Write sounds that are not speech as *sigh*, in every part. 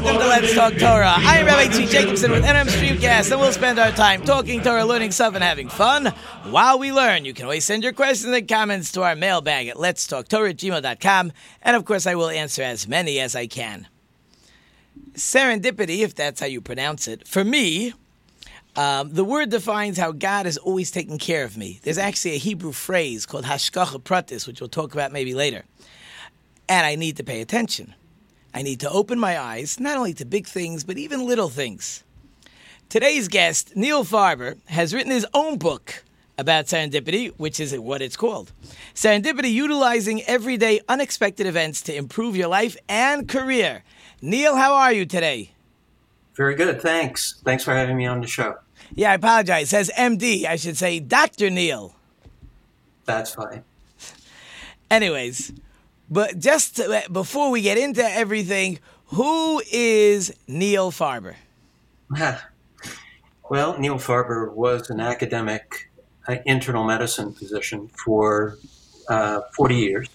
welcome to Let's Talk Torah. I am Rabbi T. Jacobson with NM Streamcast, and we'll spend our time talking Torah, learning stuff, and having fun while we learn. You can always send your questions and comments to our mailbag at Let's Talk Torah at gmail.com, and of course, I will answer as many as I can. Serendipity, if that's how you pronounce it, for me, um, the word defines how God is always taking care of me. There's actually a Hebrew phrase called hashgacha pratis, which we'll talk about maybe later. And I need to pay attention. I need to open my eyes, not only to big things, but even little things. Today's guest, Neil Farber, has written his own book about serendipity, which is what it's called. Serendipity utilizing everyday unexpected events to improve your life and career. Neil, how are you today? Very good, thanks. Thanks for having me on the show. Yeah, I apologize. It says MD. I should say Dr. Neil. That's fine. Anyways, but just before we get into everything, who is Neil Farber? *laughs* well, Neil Farber was an academic uh, internal medicine physician for uh, 40 years,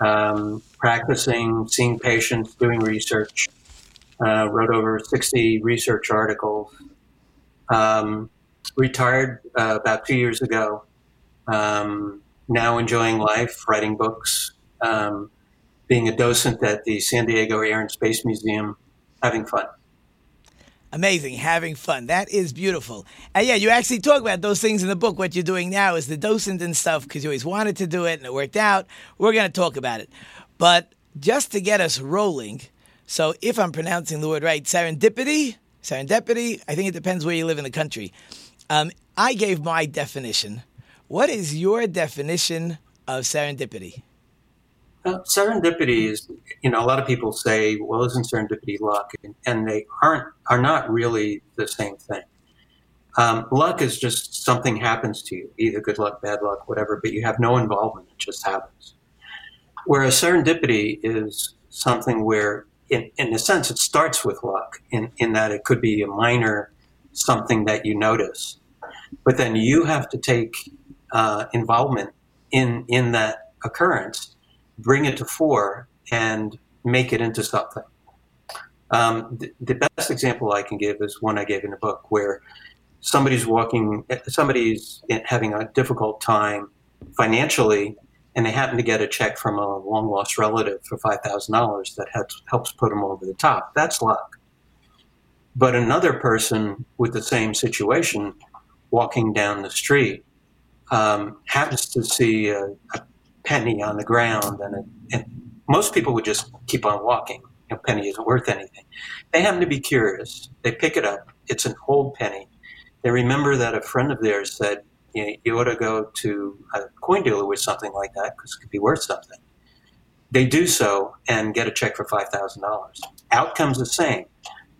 um, practicing, seeing patients, doing research, uh, wrote over 60 research articles, um, retired uh, about two years ago, um, now enjoying life, writing books, um, being a docent at the San Diego Air and Space Museum, having fun. Amazing, having fun. That is beautiful. And yeah, you actually talk about those things in the book. What you're doing now is the docent and stuff because you always wanted to do it and it worked out. We're going to talk about it. But just to get us rolling, so if I'm pronouncing the word right, serendipity, serendipity, I think it depends where you live in the country. Um, I gave my definition. What is your definition of serendipity? Uh, serendipity is, you know, a lot of people say, well, isn't serendipity luck? And, and they aren't, are not really the same thing. Um, luck is just something happens to you, either good luck, bad luck, whatever, but you have no involvement. It just happens. Whereas serendipity is something where, in, in a sense, it starts with luck in, in that it could be a minor something that you notice. But then you have to take uh, involvement in, in that occurrence bring it to fore and make it into something. Um, the, the, best example I can give is one I gave in a book where somebody's walking, somebody's having a difficult time financially, and they happen to get a check from a long lost relative for $5,000 that helps, helps put them over the top. That's luck. But another person with the same situation walking down the street um, happens to see a, a penny on the ground, and, and most people would just keep on walking. Know, penny isn't worth anything. They happen to be curious. They pick it up. It's an old penny. They remember that a friend of theirs said, you, know, you ought to go to a coin dealer with something like that because it could be worth something. They do so and get a check for $5,000. Outcome's the same,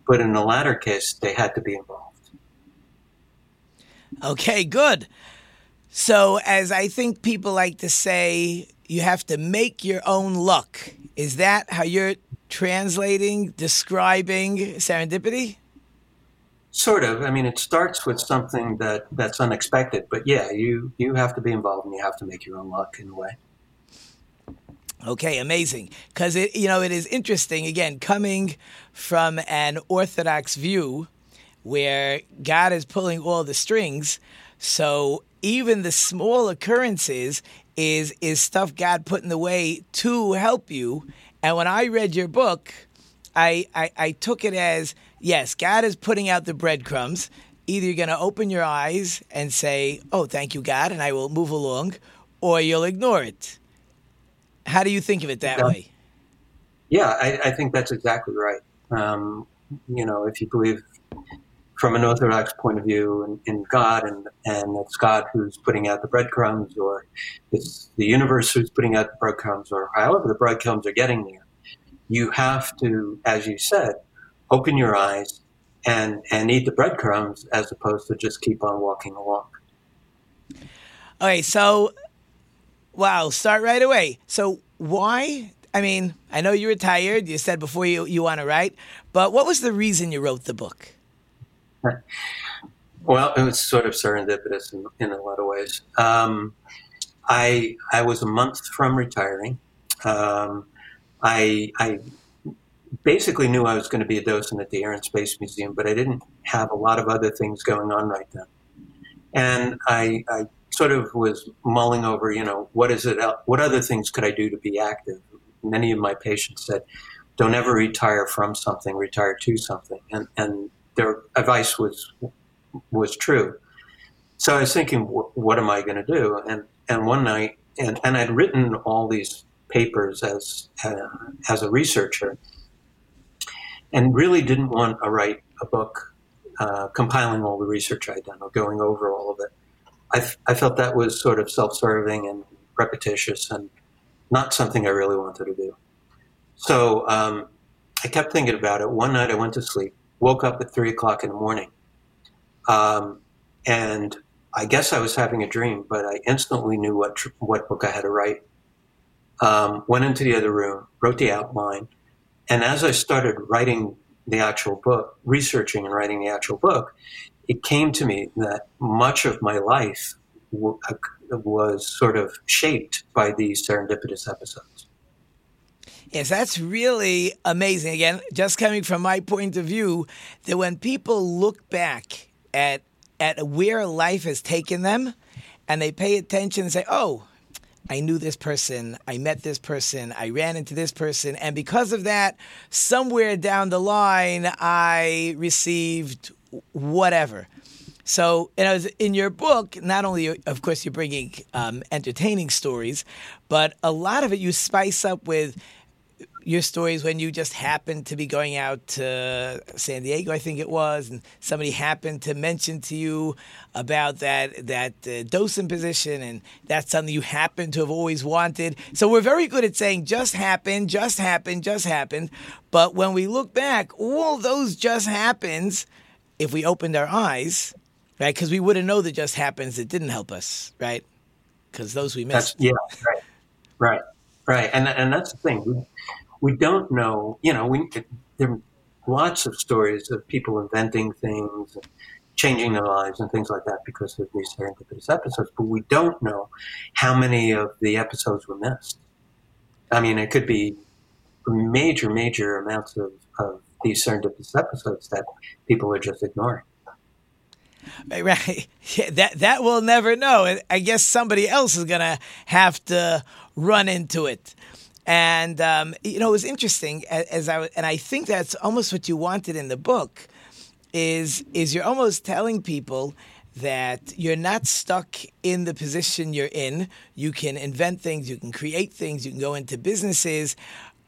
but in the latter case, they had to be involved. Okay, good. So, as I think people like to say, you have to make your own luck. Is that how you're translating, describing serendipity? Sort of. I mean, it starts with something that, that's unexpected, but yeah, you, you have to be involved and you have to make your own luck in a way. Okay, amazing. Because it, you know, it is interesting. Again, coming from an Orthodox view, where God is pulling all the strings. So even the small occurrences is is stuff God put in the way to help you. And when I read your book, I, I, I took it as yes, God is putting out the breadcrumbs. Either you're going to open your eyes and say, "Oh, thank you, God," and I will move along, or you'll ignore it. How do you think of it that yeah. way? Yeah, I, I, think that's exactly right. Um, you know, if you believe from an Orthodox point of view in, in, God, and, and it's God who's putting out the breadcrumbs, or it's the universe who's putting out the breadcrumbs, or however the breadcrumbs are getting there. You have to, as you said, open your eyes and and eat the breadcrumbs as opposed to just keep on walking along. Okay, so wow, start right away. So why? I mean, I know you retired. You said before you you want to write, but what was the reason you wrote the book? *laughs* Well, it was sort of serendipitous in, in a lot of ways. Um, I I was a month from retiring. Um, I I basically knew I was going to be a docent at the Air and Space Museum, but I didn't have a lot of other things going on right then. And I, I sort of was mulling over, you know, what is it? What other things could I do to be active? Many of my patients said, "Don't ever retire from something; retire to something." And and their advice was was true. So I was thinking, what am I going to do? And and one night, and and I'd written all these papers as uh, as a researcher, and really didn't want to write a book uh, compiling all the research I'd done or going over all of it. I, f- I felt that was sort of self-serving and repetitious and not something I really wanted to do. So um, I kept thinking about it. One night I went to sleep, woke up at three o'clock in the morning, um, and I guess I was having a dream, but I instantly knew what what book I had to write. Um, went into the other room, wrote the outline, and as I started writing the actual book, researching and writing the actual book, it came to me that much of my life w- was sort of shaped by these serendipitous episodes. Yes, that's really amazing. Again, just coming from my point of view, that when people look back at at where life has taken them, and they pay attention and say, "Oh, I knew this person, I met this person, I ran into this person, and because of that, somewhere down the line, I received whatever." So, you know, in your book, not only, of course, you're bringing um, entertaining stories, but a lot of it you spice up with your stories when you just happened to be going out to San Diego, I think it was, and somebody happened to mention to you about that that uh, docent position, and that's something you happen to have always wanted. So we're very good at saying just happened, just happened, just happened. But when we look back, all those just happens. If we opened our eyes, right? Because we wouldn't know that just happens. It didn't help us, right? Because those we missed. That's, yeah, right, right, right. And and that's the thing we don't know, you know, we, there are lots of stories of people inventing things, and changing their lives and things like that because of these serendipitous episodes, but we don't know how many of the episodes were missed. I mean, it could be major, major amounts of, of these serendipitous episodes that people are just ignoring. Right. *laughs* Yeah, that that we'll never know. I guess somebody else is to have to run into it. And um, you know, it was interesting as I and I think that's almost what you wanted in the book is is you're almost telling people that you're not stuck in the position you're in. You can invent things, you can create things, you can go into businesses,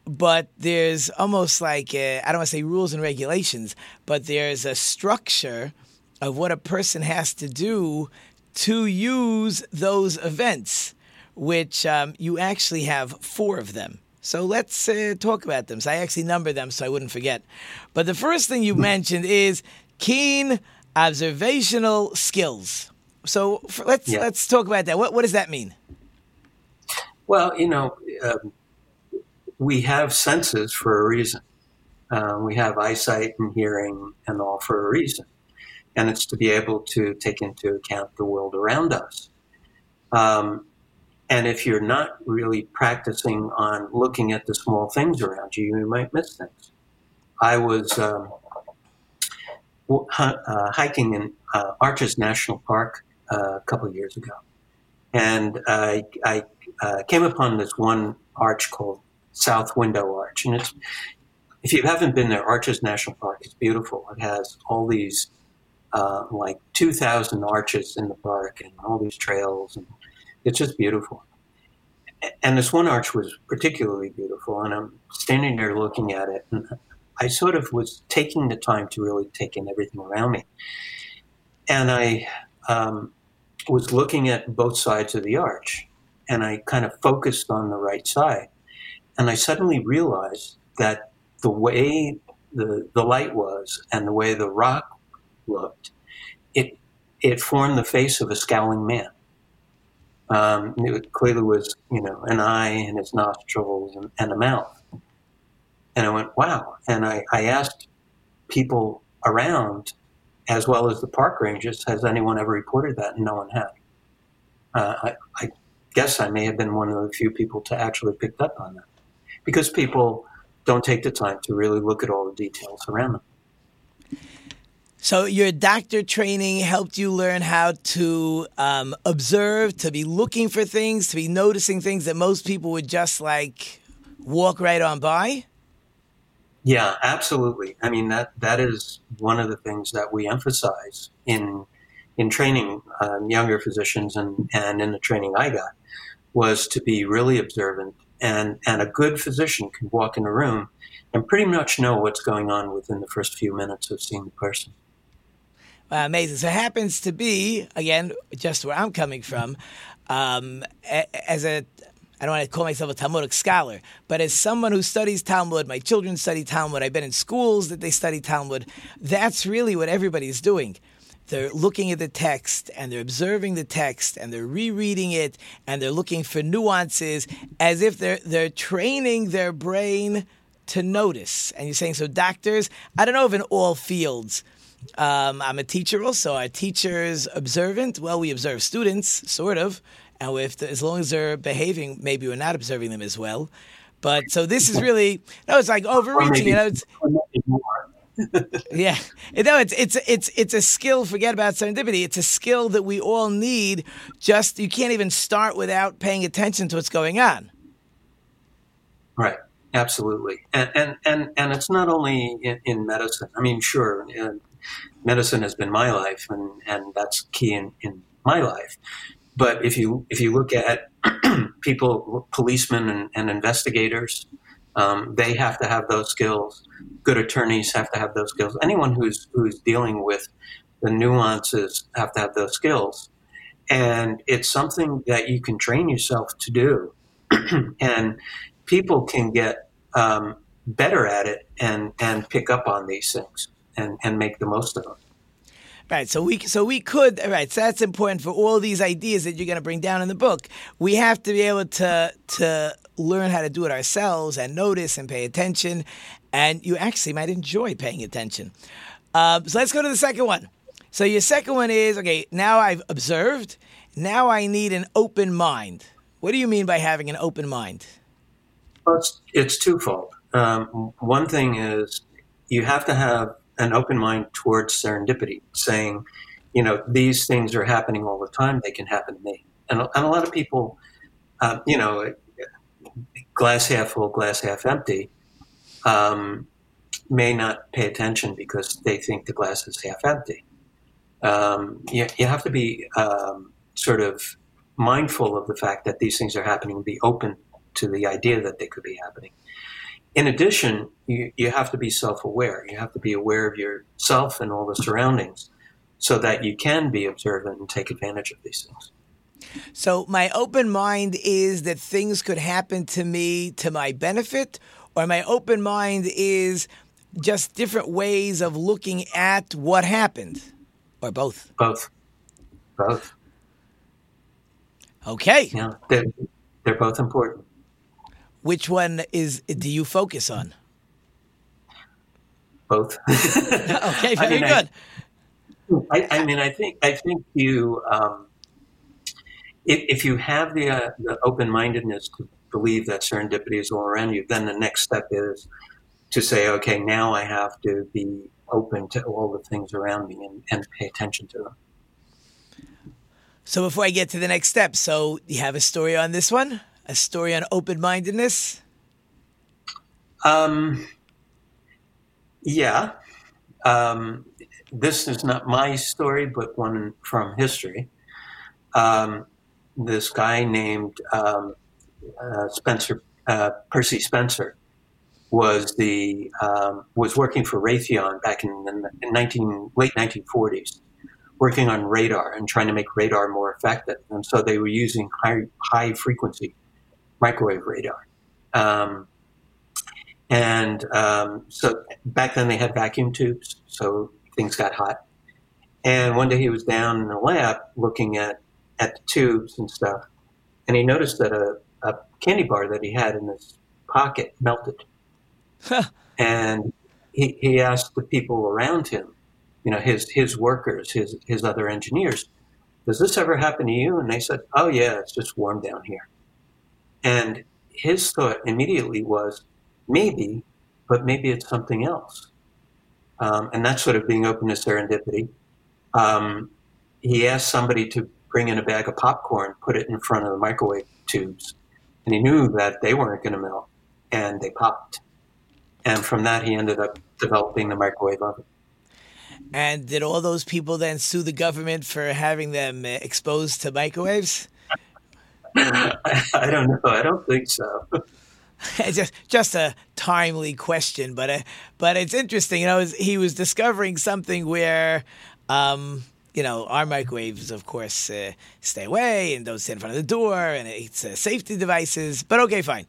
but there's almost like I don't want to say rules and regulations, but there's a structure of what a person has to do to use those events which um, you actually have four of them. So let's uh, talk about them. So I actually numbered them so I wouldn't forget. But the first thing you mentioned is keen observational skills. So for, let's yeah. let's talk about that. What what does that mean? Well, you know, um, we have senses for a reason. Um, we have eyesight and hearing and all for a reason, and it's to be able to take into account the world around us. Um, and if you're not really practicing on looking at the small things around you, you might miss things. I was um, uh, hiking in uh, Arches National Park uh, a couple of years ago, and I, I uh, came upon this one arch called South Window Arch, and it's if you haven't been there, Arches National Park is beautiful. It has all these uh, like 2,000 arches in the park and all these trails and it's just beautiful. And this one arch was particularly beautiful, and I'm standing there looking at it, and I sort of was taking the time to really take in everything around me. And I um, was looking at both sides of the arch, and I kind of focused on the right side. And I suddenly realized that the way the, the light was and the way the rock looked, it it formed the face of a scowling man. Um, it clearly was, you know, an eye and his nostrils and, and a mouth. And I went, wow. And I, I asked people around, as well as the park rangers, has anyone ever reported that? And no one had. Uh, I, I guess I may have been one of the few people to actually pick up on that because people don't take the time to really look at all the details around them. So your doctor training helped you learn how to um, observe, to be looking for things, to be noticing things that most people would just like walk right on by. Yeah, absolutely. I mean that that is one of the things that we emphasize in in training um, younger physicians and and in the training I got was to be really observant and and a good physician can walk in a room and pretty much know what's going on within the first few minutes of seeing the person. Uh, amazing. So it happens to be again just where I'm coming from. Um, as a I don't want to call myself a Talmudic scholar, but as someone who studies Talmud, my children study Talmud. I've been in schools that they study Talmud. That's really what everybody's doing. They're looking at the text and they're observing the text and they're rereading it and they're looking for nuances as if they're they're training their brain to notice. And you're saying so, doctors. I don't know if in all fields um, I'm a teacher also. Are teachers observant? Well, we observe students, sort of. And if as long as they're behaving, maybe we're not observing them as well. But so this is really no, it's like overreaching. You know, it's, *laughs* yeah, know, it's it's it's it's a skill. Forget about serendipity. It's a skill that we all need. Just you can't even start without paying attention to what's going on. Right. Absolutely. And and and, and it's not only in, in medicine. I mean, sure, medicine has been my life, and, and that's key in, in my life. But if you if you look at *clears throat* people, policemen and, and investigators, um, they have to have those skills. Good attorneys have to have those skills. Anyone who's who's dealing with the nuances have to have those skills, and it's something that you can train yourself to do. *clears throat* and people can get um, better at it and and pick up on these things and, and make the most of them. Right. So we so we could right. So that's important for all these ideas that you're going to bring down in the book. We have to be able to to learn how to do it ourselves and notice and pay attention. And you actually might enjoy paying attention. Uh, so let's go to the second one. So your second one is okay. Now I've observed. Now I need an open mind. What do you mean by having an open mind? Well, it's, it's twofold. Um, one thing is you have to have an open mind towards serendipity, saying, you know, these things are happening all the time. They can happen to me. And, and a lot of people, uh, you know, glass half full, glass half empty, um, may not pay attention because they think the glass is half empty. Um, you, you, have to be um, sort of mindful of the fact that these things are happening, be open to the idea that they could be happening in addition, you, you have to be self aware. You have to be aware of yourself and all the surroundings so that you can be observant and take advantage of these things. So, my open mind is that things could happen to me to my benefit, or my open mind is just different ways of looking at what happened, or both? Both. Both. Okay. Yeah, they're, they're both important which one is do you focus on? Both. *laughs* okay, very I mean, good. I, I, mean, I think I think you um, if, if, you have the, uh, the open mindedness to believe that serendipity is all around you, then the next step is to say, okay, now I have to be open to all the things around me and, and pay attention to them. So before I get to the next step, so you have a story on this one? A story on open mindedness? Um, yeah. Um, this is not my story, but one from history. Um, this guy named um, uh, Spencer uh, Percy Spencer was the um, was working for Raytheon back in the in 19, late 1940s, working on radar and trying to make radar more effective. And so they were using high high frequency microwave radar. Um, And um, so back then they had vacuum tubes, so things got hot. And one day he was down in the lab looking at, at the tubes and stuff, and he noticed that a, a candy bar that he had in his pocket melted. and he, he asked the people around him, you know, his, his workers, his, his other engineers, does this ever happen to you? And they said, oh, yeah, it's just warm down here. And his thought immediately was, maybe, but maybe it's something else. Um, and that's sort of being open to serendipity. Um, he asked somebody to bring in a bag of popcorn, put it in front of the microwave tubes, and he knew that they weren't going to melt, and they popped. And from that, he ended up developing the microwave oven. And did all those people then sue the government for having them uh, exposed to microwaves? I don't know. I don't think so. *laughs* just just a timely question, but uh, but it's interesting. You know, he was discovering something where. Um, you know, our microwaves, of course, uh, stay away and don't stand in front of the door, and it's uh, safety devices. But okay, fine.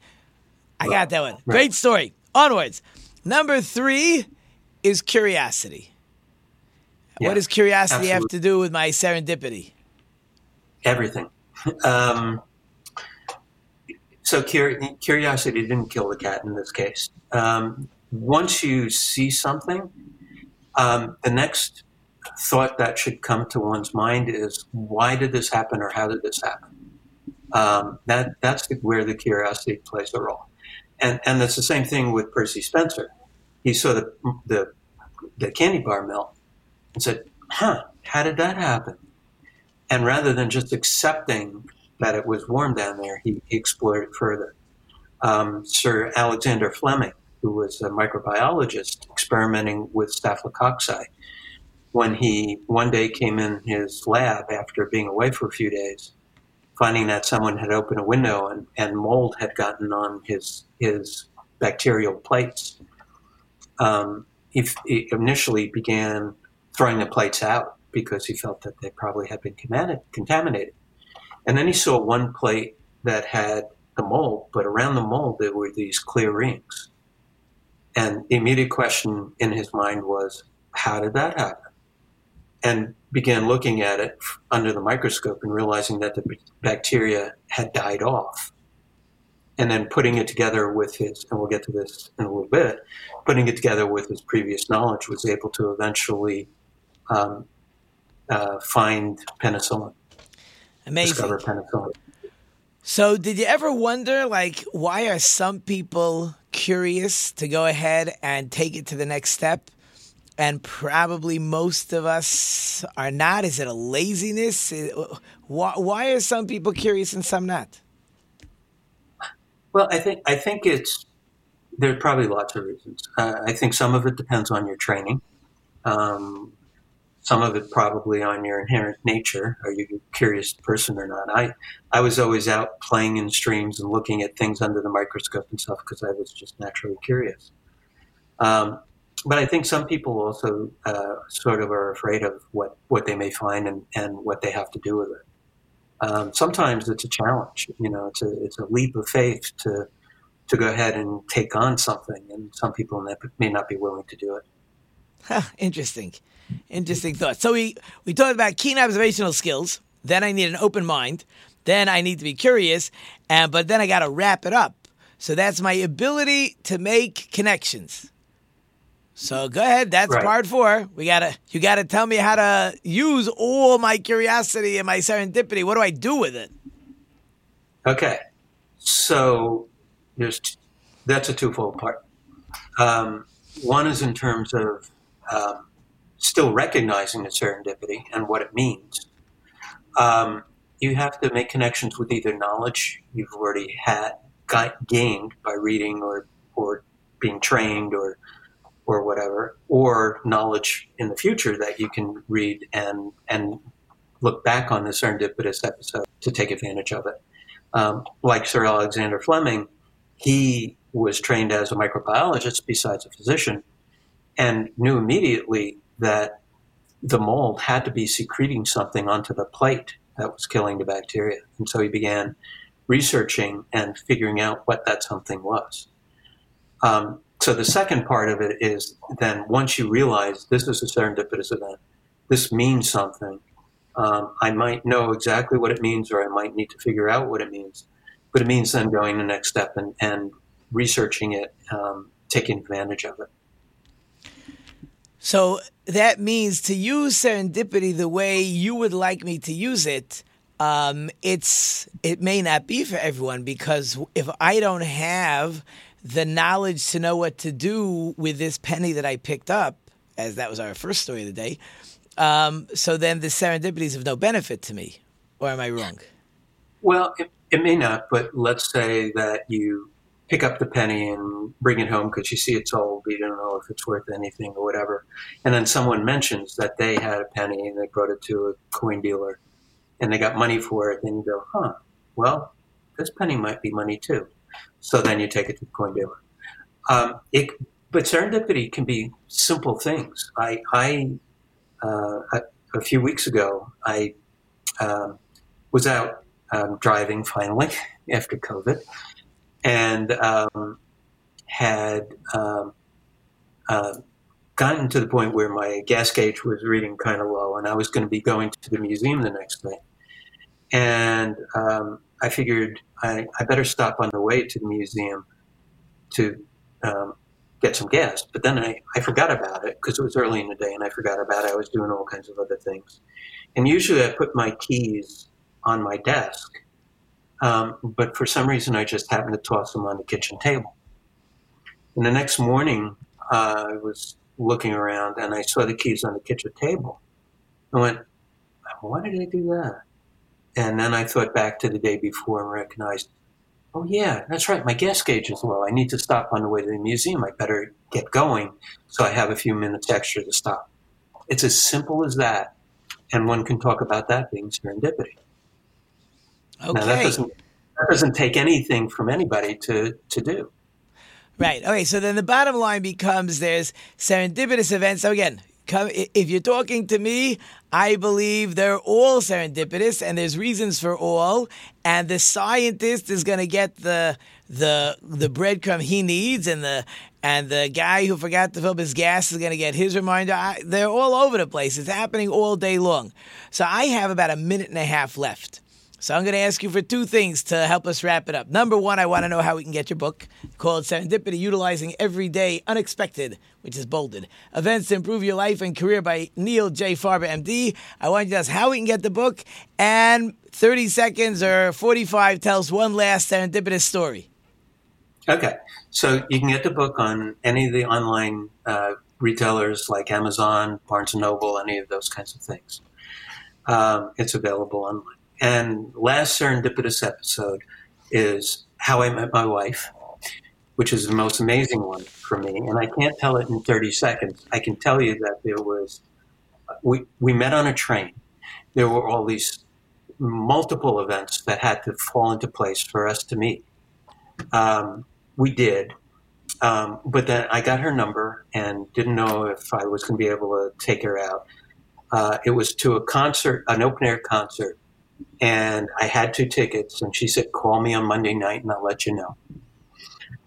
I got that one. Great story. Onwards. Number three is curiosity. Yeah, what does curiosity absolutely. have to do with my serendipity? Everything. *laughs* Um, so curiosity didn't kill the cat in this case. Um, once you see something, um, the next thought that should come to one's mind is, why did this happen or how did this happen? Um, that that's where the curiosity plays a role, and and that's the same thing with Percy Spencer. He saw the the, the candy bar melt and said, "Huh, how did that happen?" And rather than just accepting that it was warm down there, he, he explored it further. Um, Sir Alexander Fleming, who was a microbiologist experimenting with staphylococci, when he one day came in his lab after being away for a few days, finding that someone had opened a window and, and mold had gotten on his his bacterial plates. Um, he, he, initially began throwing the plates out because he felt that they probably had been contaminated. And then he saw one plate that had the mold, but around the mold there were these clear rings. And the immediate question in his mind was, how did that happen? And began looking at it under the microscope and realizing that the bacteria had died off. And then putting it together with his, and we'll get to this in a little bit, putting it together with his previous knowledge was able to eventually um, uh, find penicillin. Amazing. So, did you ever wonder, like, why are some people curious to go ahead and take it to the next step? And probably most of us are not. Is it a laziness? Why, why are some people curious and some not? Well, I think I think it's there's probably lots of reasons. Uh, I think some of it depends on your training. Um, some of it probably on your inherent nature. Are you a curious person or not? I, I was always out playing in streams and looking at things under the microscope and stuff because I was just naturally curious. Um, but I think some people also uh, sort of are afraid of what, what they may find and, and what they have to do with it. Um, sometimes it's a challenge. You know, it's a, it's a leap of faith to, to go ahead and take on something, and some people may not be willing to do it. Huh, interesting. Interesting thought. So we we talked about keen observational skills. Then I need an open mind. Then I need to be curious, and but then I got to wrap it up. So that's my ability to make connections. So go ahead. That's right. part four. We gotta you gotta tell me how to use all my curiosity and my serendipity. What do I do with it? Okay, so there's t- that's a twofold part. Um, one is in terms of um, still recognizing the serendipity and what it means, um, you have to make connections with either knowledge you've already had got, gained by reading or or being trained or or whatever, or knowledge in the future that you can read and and look back on the serendipitous episode to take advantage of it. Um, like Sir Alexander Fleming, he was trained as a microbiologist besides a physician, and knew immediately that the mold had to be secreting something onto the plate that was killing the bacteria. And so he began researching and figuring out what that something was. Um, so the second part of it is then once you realize this is a serendipitous event, this means something. Um, I might know exactly what it means, or I might need to figure out what it means. But it means then going the next step and, and researching it, um, taking advantage of it. So that means to use serendipity the way you would like me to use it. Um, it's it may not be for everyone because if I don't have the knowledge to know what to do with this penny that I picked up, as that was our first story of the day, um, so then the serendipity is of no benefit to me, or am I wrong? Well, it, it may not, but let's say that you pick up the penny and bring it home because you see it's old, you don't know if it's worth anything or whatever. And then someone mentions that they had a penny and they brought it to a coin dealer and they got money for it. Then you go, huh, well, this penny might be money too. So then you take it to the coin dealer. Um, it, but serendipity can be simple things. I, I uh, a, a, few weeks ago, I um, was out um, driving finally *laughs* after COVID and um, had um, uh, gotten to the point where my gas gauge was reading kind of low, and I was going to be going to the museum the next day. And um, I figured I, I, better stop on the way to the museum to um, get some gas. But then I, I forgot about it because it was early in the day and I forgot about it. I was doing all kinds of other things. And usually I put my keys on my desk um, but for some reason, I just happened to toss them on the kitchen table. And the next morning, uh, I was looking around and I saw the keys on the kitchen table. I went, why did I do that? And then I thought back to the day before and recognized, oh, yeah, that's right. My gas gauge is low. I need to stop on the way to the museum. I better get going so I have a few minutes extra to stop. It's as simple as that. And one can talk about that being serendipity. Okay. Now, that doesn't that doesn't take anything from anybody to to do. Right. Okay. So then the bottom line becomes there's serendipitous events. So again, come, if you're talking to me, I believe they're all serendipitous, and there's reasons for all. And the scientist is going to get the the the breadcrumb he needs, and the and the guy who forgot to fill up his gas is going to get his reminder. I, they're all over the place. It's happening all day long. So I have about a minute and a half left. So I'm going to ask you for two things to help us wrap it up. Number one, I want to know how we can get your book called Serendipity Utilizing Everyday Unexpected, which is bolded. Events to Improve Your Life and Career by Neil J. Farber, MD. I want you to ask how we can get the book. And 30 seconds or 45 tells one last serendipitous story. Okay. So you can get the book on any of the online uh, retailers like Amazon, Barnes & Noble, any of those kinds of things. Um, it's available online. And last serendipitous episode is How I Met My Wife, which is the most amazing one for me. And I can't tell it in 30 seconds. I can tell you that there was, we, we met on a train. There were all these multiple events that had to fall into place for us to meet. Um, we did. Um, but then I got her number and didn't know if I was going to be able to take her out. Uh, it was to a concert, an open air concert and I had two tickets, and she said, "Call me on Monday night, and I'll let you know."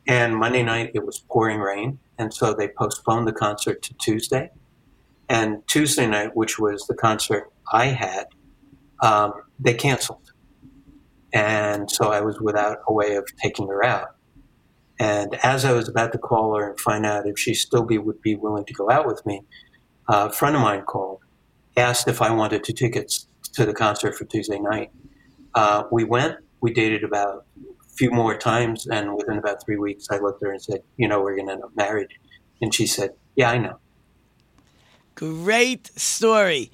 And Monday night it was pouring rain, and so they postponed the concert to Tuesday. And Tuesday night, which was the concert I had, um, they canceled, and so I was without a way of taking her out. And as I was about to call her and find out if she still be would be willing to go out with me, a friend of mine called, asked if I wanted two tickets to the concert for Tuesday night. Uh, we went. We dated about a few more times, and within about three weeks, I looked at her and said, "You know, we're going to end up married." And she said, "Yeah, I know." Great story,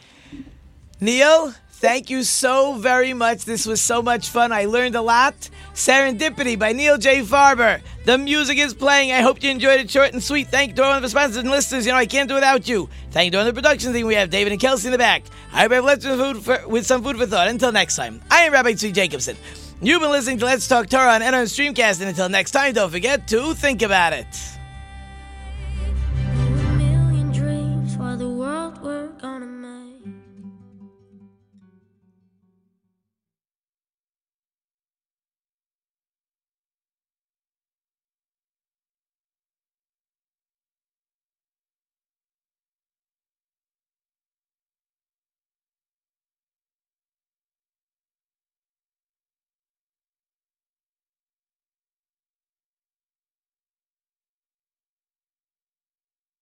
Neil. Thank you so very much. This was so much fun. I learned a lot. Serendipity by Neil J. Farber. The music is playing. I hope you enjoyed it short and sweet. Thank you to all of the sponsors and listeners. You know, I can't do without you. Thank you to all the production team. We have David and Kelsey in the back. I hope I've left you food for, with some food for thought. Until next time, I am Rabbi Tzvi Jacobson. You've been listening to Let's Talk Torah on NRN Streamcast. And until next time, don't forget to think about it.